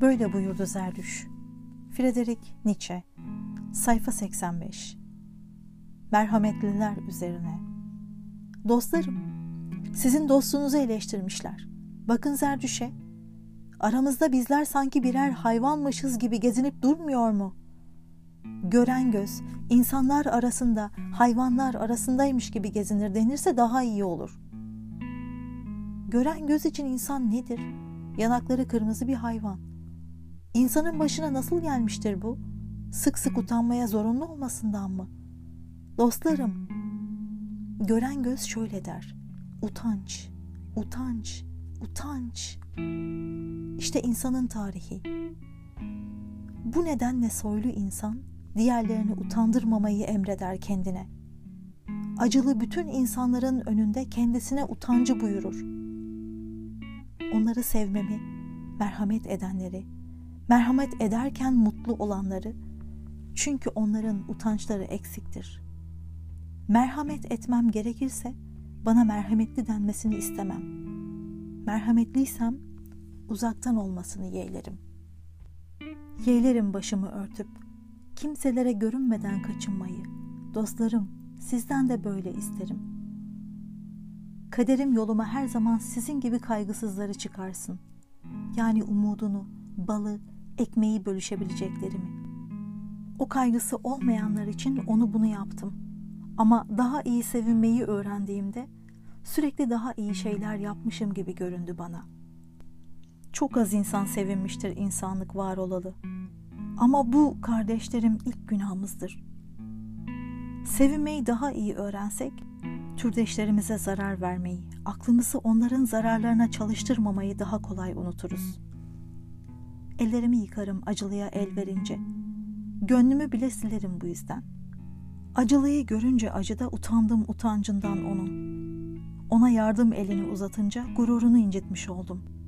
Böyle buyurdu Zerdüş. Friedrich Nietzsche Sayfa 85 Merhametliler üzerine Dostlarım, sizin dostunuzu eleştirmişler. Bakın Zerdüş'e, aramızda bizler sanki birer hayvanmışız gibi gezinip durmuyor mu? Gören göz, insanlar arasında, hayvanlar arasındaymış gibi gezinir denirse daha iyi olur. Gören göz için insan nedir? Yanakları kırmızı bir hayvan. İnsanın başına nasıl gelmiştir bu? Sık sık utanmaya zorunlu olmasından mı? Dostlarım, gören göz şöyle der. Utanç, utanç, utanç. İşte insanın tarihi. Bu nedenle soylu insan diğerlerini utandırmamayı emreder kendine. Acılı bütün insanların önünde kendisine utancı buyurur. Onları sevmemi, merhamet edenleri, merhamet ederken mutlu olanları, çünkü onların utançları eksiktir. Merhamet etmem gerekirse bana merhametli denmesini istemem. Merhametliysem uzaktan olmasını yeğlerim. Yeğlerim başımı örtüp kimselere görünmeden kaçınmayı. Dostlarım, sizden de böyle isterim. Kaderim yoluma her zaman sizin gibi kaygısızları çıkarsın. Yani umudunu, balı, ekmeği bölüşebileceklerimi. O kaygısı olmayanlar için onu bunu yaptım. Ama daha iyi sevinmeyi öğrendiğimde sürekli daha iyi şeyler yapmışım gibi göründü bana. Çok az insan sevinmiştir insanlık var olalı. Ama bu kardeşlerim ilk günahımızdır. Sevinmeyi daha iyi öğrensek, türdeşlerimize zarar vermeyi, aklımızı onların zararlarına çalıştırmamayı daha kolay unuturuz. Ellerimi yıkarım acılıya el verince. Gönlümü bile silerim bu yüzden. Acılıyı görünce acıda utandım utancından onun. Ona yardım elini uzatınca gururunu incitmiş oldum.''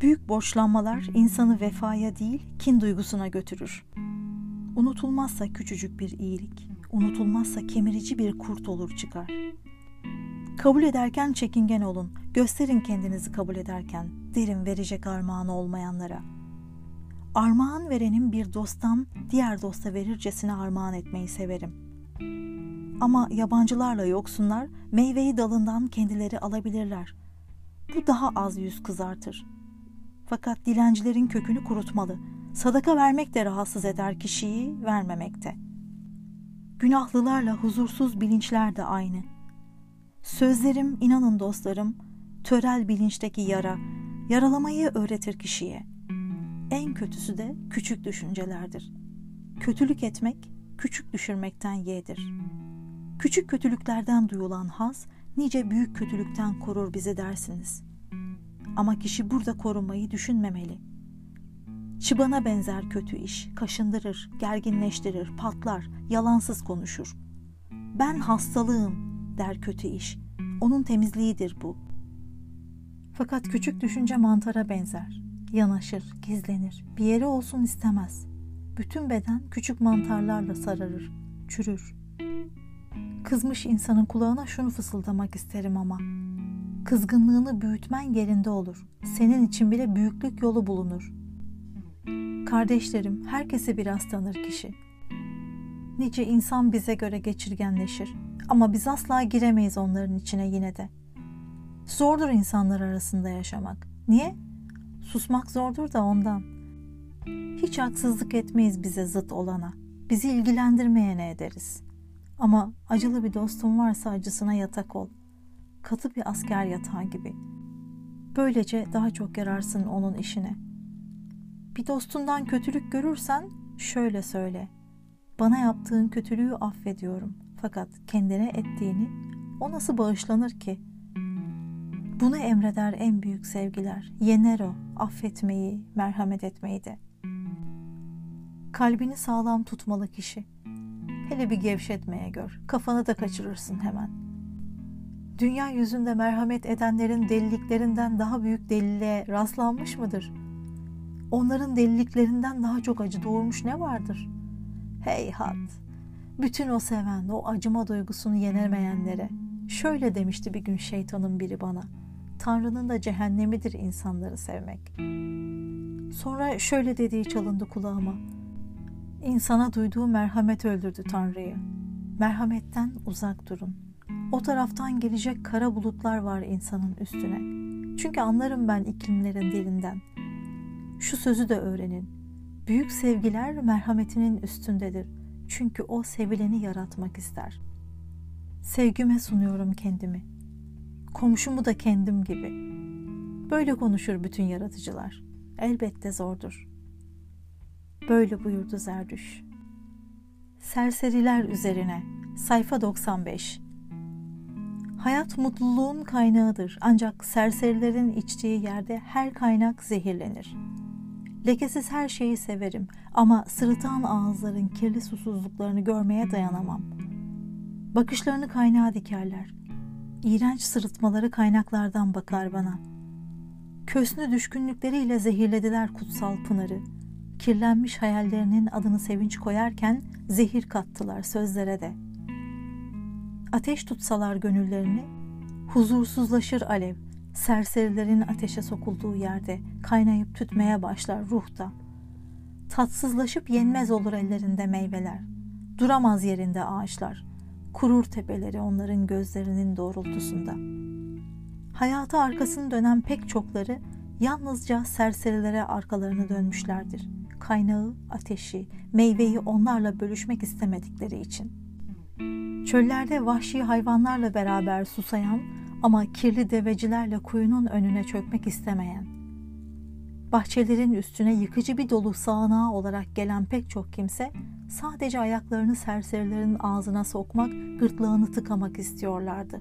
Büyük borçlanmalar insanı vefaya değil, kin duygusuna götürür. Unutulmazsa küçücük bir iyilik, unutulmazsa kemirici bir kurt olur çıkar. Kabul ederken çekingen olun, gösterin kendinizi kabul ederken, derin verecek armağanı olmayanlara. Armağan verenin bir dosttan diğer dosta verircesine armağan etmeyi severim. Ama yabancılarla yoksunlar meyveyi dalından kendileri alabilirler. Bu daha az yüz kızartır.'' Fakat dilencilerin kökünü kurutmalı. Sadaka vermek de rahatsız eder kişiyi, vermemekte. Günahlılarla huzursuz bilinçler de aynı. Sözlerim, inanın dostlarım, törel bilinçteki yara, yaralamayı öğretir kişiye. En kötüsü de küçük düşüncelerdir. Kötülük etmek, küçük düşürmekten yedir. Küçük kötülüklerden duyulan haz, nice büyük kötülükten korur bizi dersiniz.'' Ama kişi burada korunmayı düşünmemeli. Çıbana benzer kötü iş, kaşındırır, gerginleştirir, patlar, yalansız konuşur. Ben hastalığım der kötü iş. Onun temizliğidir bu. Fakat küçük düşünce mantara benzer. Yanaşır, gizlenir, bir yere olsun istemez. Bütün beden küçük mantarlarla sararır, çürür. Kızmış insanın kulağına şunu fısıldamak isterim ama Kızgınlığını büyütmen yerinde olur. Senin için bile büyüklük yolu bulunur. Kardeşlerim, herkesi biraz tanır kişi. Nice insan bize göre geçirgenleşir. Ama biz asla giremeyiz onların içine yine de. Zordur insanlar arasında yaşamak. Niye? Susmak zordur da ondan. Hiç haksızlık etmeyiz bize zıt olana. Bizi ilgilendirmeyene ederiz. Ama acılı bir dostun varsa acısına yatak ol katı bir asker yatağı gibi. Böylece daha çok yararsın onun işine. Bir dostundan kötülük görürsen şöyle söyle. Bana yaptığın kötülüğü affediyorum. Fakat kendine ettiğini o nasıl bağışlanır ki? Bunu emreder en büyük sevgiler. Yener o affetmeyi, merhamet etmeyi de. Kalbini sağlam tutmalı kişi. Hele bir gevşetmeye gör. Kafanı da kaçırırsın hemen.'' dünya yüzünde merhamet edenlerin deliliklerinden daha büyük deliliğe rastlanmış mıdır? Onların deliliklerinden daha çok acı doğurmuş ne vardır? Heyhat! Bütün o seven, o acıma duygusunu yenemeyenlere şöyle demişti bir gün şeytanın biri bana. Tanrı'nın da cehennemidir insanları sevmek. Sonra şöyle dediği çalındı kulağıma. İnsana duyduğu merhamet öldürdü Tanrı'yı. Merhametten uzak durun. O taraftan gelecek kara bulutlar var insanın üstüne. Çünkü anlarım ben iklimlerin dilinden. Şu sözü de öğrenin. Büyük sevgiler merhametinin üstündedir. Çünkü o sevileni yaratmak ister. Sevgime sunuyorum kendimi. Komşumu da kendim gibi. Böyle konuşur bütün yaratıcılar. Elbette zordur. Böyle buyurdu Zerdüş. Serseriler üzerine sayfa 95 Hayat mutluluğun kaynağıdır ancak serserilerin içtiği yerde her kaynak zehirlenir. Lekesiz her şeyi severim ama sırıtan ağızların kirli susuzluklarını görmeye dayanamam. Bakışlarını kaynağa dikerler. İğrenç sırıtmaları kaynaklardan bakar bana. Kösnü düşkünlükleriyle zehirlediler kutsal pınarı. Kirlenmiş hayallerinin adını sevinç koyarken zehir kattılar sözlere de. Ateş tutsalar gönüllerini, huzursuzlaşır alev, serserilerin ateşe sokulduğu yerde kaynayıp tütmeye başlar ruhta. Tatsızlaşıp yenmez olur ellerinde meyveler. Duramaz yerinde ağaçlar. Kurur tepeleri onların gözlerinin doğrultusunda. Hayata arkasını dönen pek çokları yalnızca serserilere arkalarını dönmüşlerdir. Kaynağı, ateşi, meyveyi onlarla bölüşmek istemedikleri için. Çöllerde vahşi hayvanlarla beraber susayan ama kirli devecilerle kuyunun önüne çökmek istemeyen, bahçelerin üstüne yıkıcı bir dolu sağanağı olarak gelen pek çok kimse sadece ayaklarını serserilerin ağzına sokmak, gırtlağını tıkamak istiyorlardı.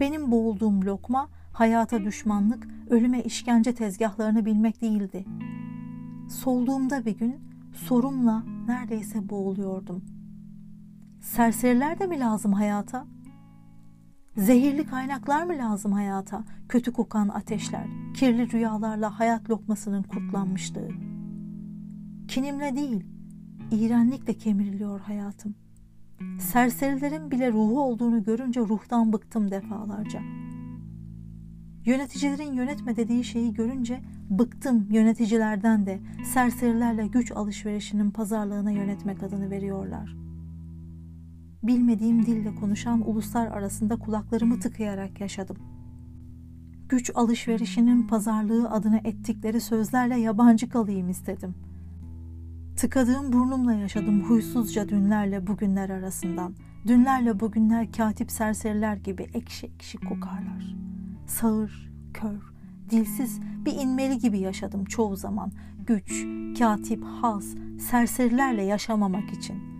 Benim boğulduğum lokma hayata düşmanlık, ölüme işkence tezgahlarını bilmek değildi. Solduğumda bir gün sorumla neredeyse boğuluyordum. Serseriler de mi lazım hayata? Zehirli kaynaklar mı lazım hayata? Kötü kokan ateşler, kirli rüyalarla hayat lokmasının kurtlanmışlığı. Kinimle değil, iğrenlikle kemiriliyor hayatım. Serserilerin bile ruhu olduğunu görünce ruhtan bıktım defalarca. Yöneticilerin yönetme dediği şeyi görünce bıktım yöneticilerden de serserilerle güç alışverişinin pazarlığına yönetmek adını veriyorlar.'' Bilmediğim dille konuşan uluslar arasında kulaklarımı tıkayarak yaşadım. Güç alışverişinin pazarlığı adına ettikleri sözlerle yabancı kalayım istedim. Tıkadığım burnumla yaşadım huysuzca dünlerle bugünler arasından. Dünlerle bugünler katip serseriler gibi ekşi ekşi kokarlar. Sağır, kör, dilsiz bir inmeli gibi yaşadım çoğu zaman. Güç, katip, haz, serserilerle yaşamamak için.''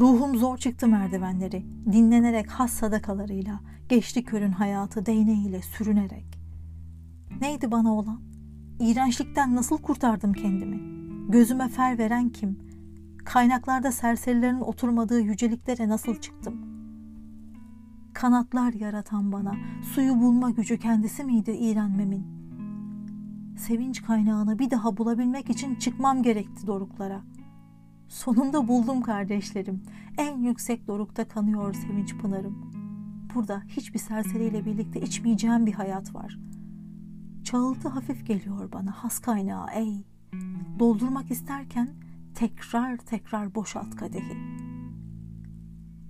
Ruhum zor çıktı merdivenleri, dinlenerek has sadakalarıyla, geçti körün hayatı değneğiyle sürünerek. Neydi bana olan? İğrençlikten nasıl kurtardım kendimi? Gözüme fer veren kim? Kaynaklarda serserilerin oturmadığı yüceliklere nasıl çıktım? Kanatlar yaratan bana, suyu bulma gücü kendisi miydi iğrenmemin? Sevinç kaynağını bir daha bulabilmek için çıkmam gerekti doruklara.'' Sonunda buldum kardeşlerim. En yüksek dorukta kanıyor sevinç pınarım. Burada hiçbir serseriyle birlikte içmeyeceğim bir hayat var. Çağıltı hafif geliyor bana has kaynağı ey. Doldurmak isterken tekrar tekrar boşalt kadehi.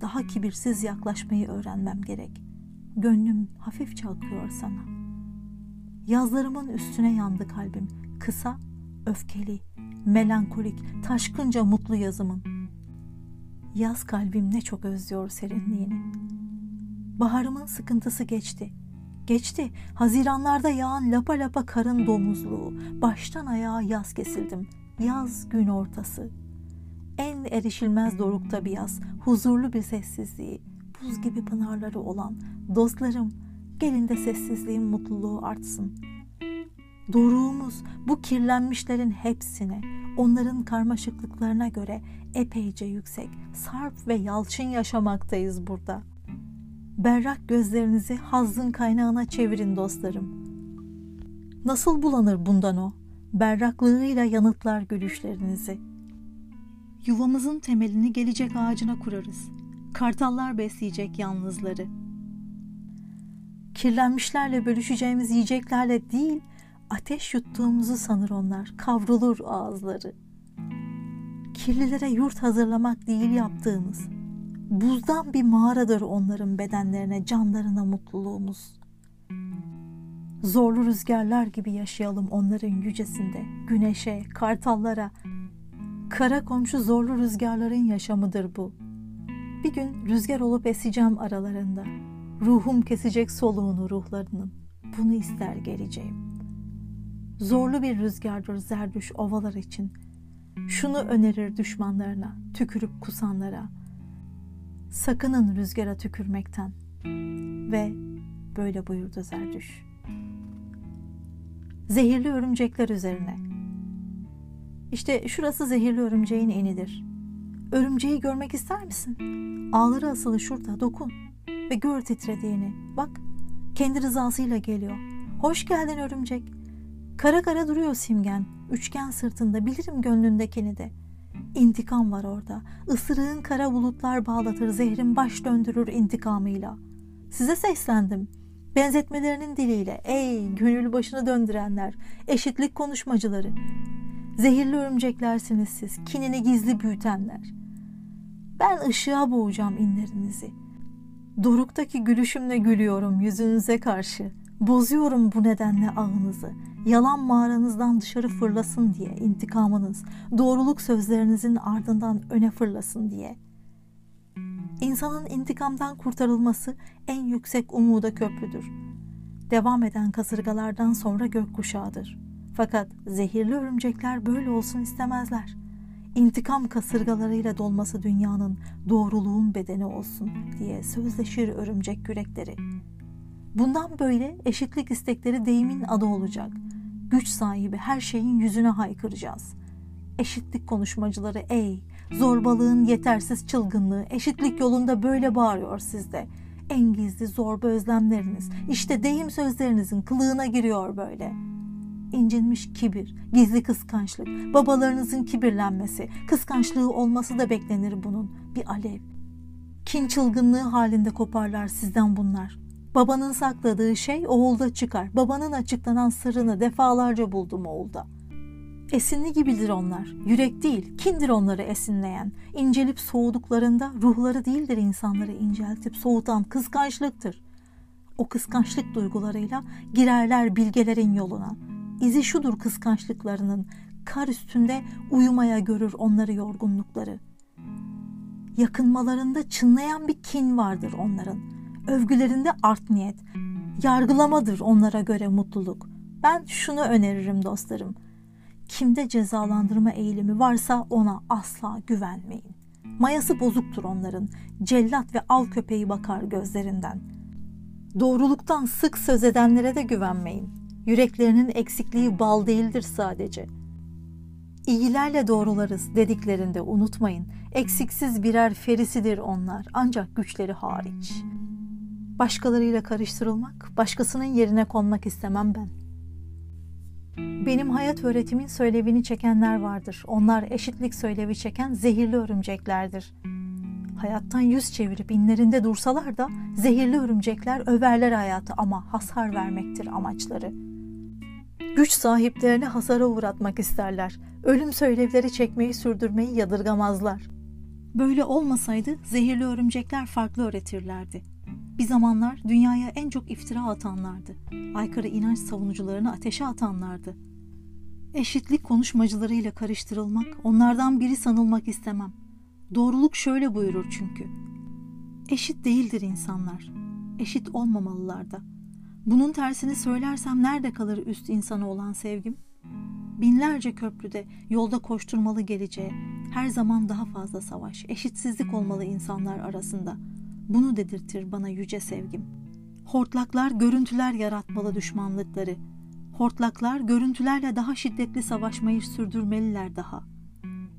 Daha kibirsiz yaklaşmayı öğrenmem gerek. Gönlüm hafifçe akıyor sana. Yazlarımın üstüne yandı kalbim. Kısa, öfkeli, melankolik, taşkınca mutlu yazımın. Yaz kalbim ne çok özlüyor serinliğini. Baharımın sıkıntısı geçti. Geçti. Haziranlarda yağan lapa lapa karın domuzluğu. Baştan ayağa yaz kesildim. Yaz gün ortası. En erişilmez dorukta bir yaz. Huzurlu bir sessizliği. Buz gibi pınarları olan. Dostlarım gelin de sessizliğin mutluluğu artsın.'' Doruğumuz bu kirlenmişlerin hepsine, onların karmaşıklıklarına göre epeyce yüksek, sarp ve yalçın yaşamaktayız burada. Berrak gözlerinizi hazın kaynağına çevirin dostlarım. Nasıl bulanır bundan o? Berraklığıyla yanıtlar gülüşlerinizi. Yuvamızın temelini gelecek ağacına kurarız. Kartallar besleyecek yalnızları. Kirlenmişlerle bölüşeceğimiz yiyeceklerle değil, Ateş yuttuğumuzu sanır onlar, kavrulur ağızları. Kirlilere yurt hazırlamak değil yaptığımız, buzdan bir mağaradır onların bedenlerine, canlarına mutluluğumuz. Zorlu rüzgarlar gibi yaşayalım onların yücesinde, güneşe, kartallara. Kara komşu zorlu rüzgarların yaşamıdır bu. Bir gün rüzgar olup eseceğim aralarında. Ruhum kesecek soluğunu ruhlarının. Bunu ister geleceğim. Zorlu bir rüzgardır zerdüş ovalar için. Şunu önerir düşmanlarına, tükürüp kusanlara. Sakının rüzgara tükürmekten. Ve böyle buyurdu Zerdüş. Zehirli örümcekler üzerine. İşte şurası zehirli örümceğin enidir. Örümceği görmek ister misin? Ağları asılı şurada, dokun ve gör titrediğini. Bak, kendi rızasıyla geliyor. Hoş geldin örümcek. Kara kara duruyor simgen. Üçgen sırtında bilirim gönlündekini de. İntikam var orada. Isırığın kara bulutlar bağlatır, zehrin baş döndürür intikamıyla. Size seslendim. Benzetmelerinin diliyle ey gönül başını döndürenler, eşitlik konuşmacıları. Zehirli örümceklersiniz siz, kinini gizli büyütenler. Ben ışığa boğacağım inlerinizi. Doruktaki gülüşümle gülüyorum yüzünüze karşı. Bozuyorum bu nedenle ağınızı. Yalan mağaranızdan dışarı fırlasın diye intikamınız, doğruluk sözlerinizin ardından öne fırlasın diye. İnsanın intikamdan kurtarılması en yüksek umuda köprüdür. Devam eden kasırgalardan sonra gökkuşağıdır. Fakat zehirli örümcekler böyle olsun istemezler. İntikam kasırgalarıyla dolması dünyanın doğruluğun bedeni olsun diye sözleşir örümcek yürekleri. Bundan böyle eşitlik istekleri deyimin adı olacak. Güç sahibi her şeyin yüzüne haykıracağız. Eşitlik konuşmacıları ey, zorbalığın yetersiz çılgınlığı eşitlik yolunda böyle bağırıyor sizde. En gizli zorba özlemleriniz, işte deyim sözlerinizin kılığına giriyor böyle. İncinmiş kibir, gizli kıskançlık, babalarınızın kibirlenmesi, kıskançlığı olması da beklenir bunun. Bir alev. Kin çılgınlığı halinde koparlar sizden bunlar. Babanın sakladığı şey oğulda çıkar. Babanın açıklanan sırrını defalarca buldum oğulda. Esinli gibidir onlar. Yürek değil, kindir onları esinleyen. İncelip soğuduklarında ruhları değildir insanları inceltip soğutan kıskançlıktır. O kıskançlık duygularıyla girerler bilgelerin yoluna. İzi şudur kıskançlıklarının. Kar üstünde uyumaya görür onları yorgunlukları. Yakınmalarında çınlayan bir kin vardır onların. Övgülerinde art niyet. Yargılamadır onlara göre mutluluk. Ben şunu öneririm dostlarım. Kimde cezalandırma eğilimi varsa ona asla güvenmeyin. Mayası bozuktur onların. Cellat ve av köpeği bakar gözlerinden. Doğruluktan sık söz edenlere de güvenmeyin. Yüreklerinin eksikliği bal değildir sadece. İyilerle doğrularız dediklerinde unutmayın. Eksiksiz birer ferisidir onlar ancak güçleri hariç. Başkalarıyla karıştırılmak, başkasının yerine konmak istemem ben. Benim hayat öğretimin söylevini çekenler vardır. Onlar eşitlik söylevi çeken zehirli örümceklerdir. Hayattan yüz çevirip inlerinde dursalar da zehirli örümcekler överler hayatı ama hasar vermektir amaçları. Güç sahiplerini hasara uğratmak isterler. Ölüm söylevleri çekmeyi sürdürmeyi yadırgamazlar. Böyle olmasaydı zehirli örümcekler farklı öğretirlerdi. Bir zamanlar dünyaya en çok iftira atanlardı. Aykırı inanç savunucularını ateşe atanlardı. Eşitlik konuşmacılarıyla karıştırılmak, onlardan biri sanılmak istemem. Doğruluk şöyle buyurur çünkü. Eşit değildir insanlar. Eşit olmamalılar da. Bunun tersini söylersem nerede kalır üst insanı olan sevgim? Binlerce köprüde yolda koşturmalı geleceğe, her zaman daha fazla savaş, eşitsizlik olmalı insanlar arasında. Bunu dedirtir bana yüce sevgim. Hortlaklar görüntüler yaratmalı düşmanlıkları. Hortlaklar görüntülerle daha şiddetli savaşmayı sürdürmeliler daha.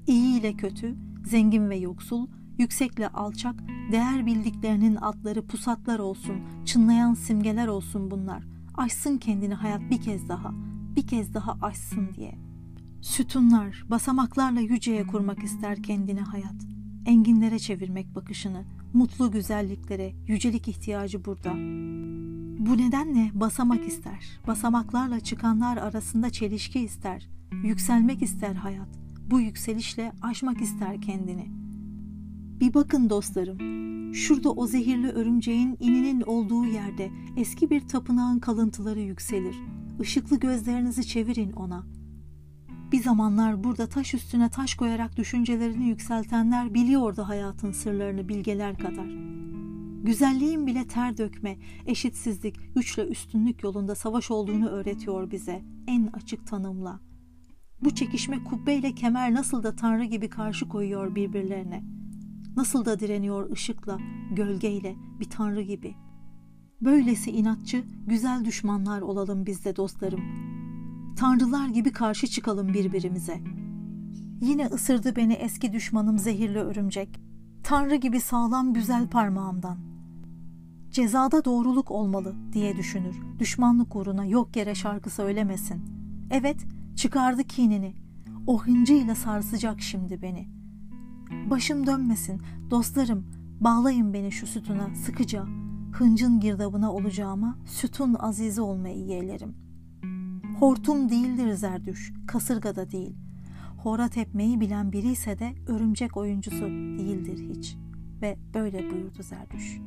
İyi ile kötü, zengin ve yoksul, yüksekle alçak, değer bildiklerinin atları pusatlar olsun, çınlayan simgeler olsun bunlar. Aşsın kendini hayat bir kez daha, bir kez daha aşsın diye. Sütunlar, basamaklarla yüceye kurmak ister kendini hayat. Enginlere çevirmek bakışını, mutlu güzelliklere, yücelik ihtiyacı burada. Bu nedenle basamak ister. Basamaklarla çıkanlar arasında çelişki ister. Yükselmek ister hayat. Bu yükselişle aşmak ister kendini. Bir bakın dostlarım. Şurada o zehirli örümceğin ininin olduğu yerde eski bir tapınağın kalıntıları yükselir. Işıklı gözlerinizi çevirin ona. Bir zamanlar burada taş üstüne taş koyarak düşüncelerini yükseltenler biliyordu hayatın sırlarını bilgeler kadar. Güzelliğin bile ter dökme, eşitsizlik, güçle üstünlük yolunda savaş olduğunu öğretiyor bize en açık tanımla. Bu çekişme kubbeyle kemer nasıl da tanrı gibi karşı koyuyor birbirlerine. Nasıl da direniyor ışıkla, gölgeyle bir tanrı gibi. Böylesi inatçı, güzel düşmanlar olalım biz de dostlarım. Tanrılar gibi karşı çıkalım birbirimize. Yine ısırdı beni eski düşmanım zehirli örümcek. Tanrı gibi sağlam güzel parmağımdan.'' Cezada doğruluk olmalı diye düşünür. Düşmanlık uğruna yok yere şarkı söylemesin. Evet, çıkardı kinini. O hıncıyla sarsacak şimdi beni. Başım dönmesin, dostlarım, bağlayın beni şu sütuna sıkıca. Hıncın girdabına olacağıma sütun azizi olmayı yeğlerim. Hortum değildir zerdüş, kasırga da değil. Hora tepmeyi bilen biri ise de örümcek oyuncusu değildir hiç. Ve böyle buyurdu Zerdüş.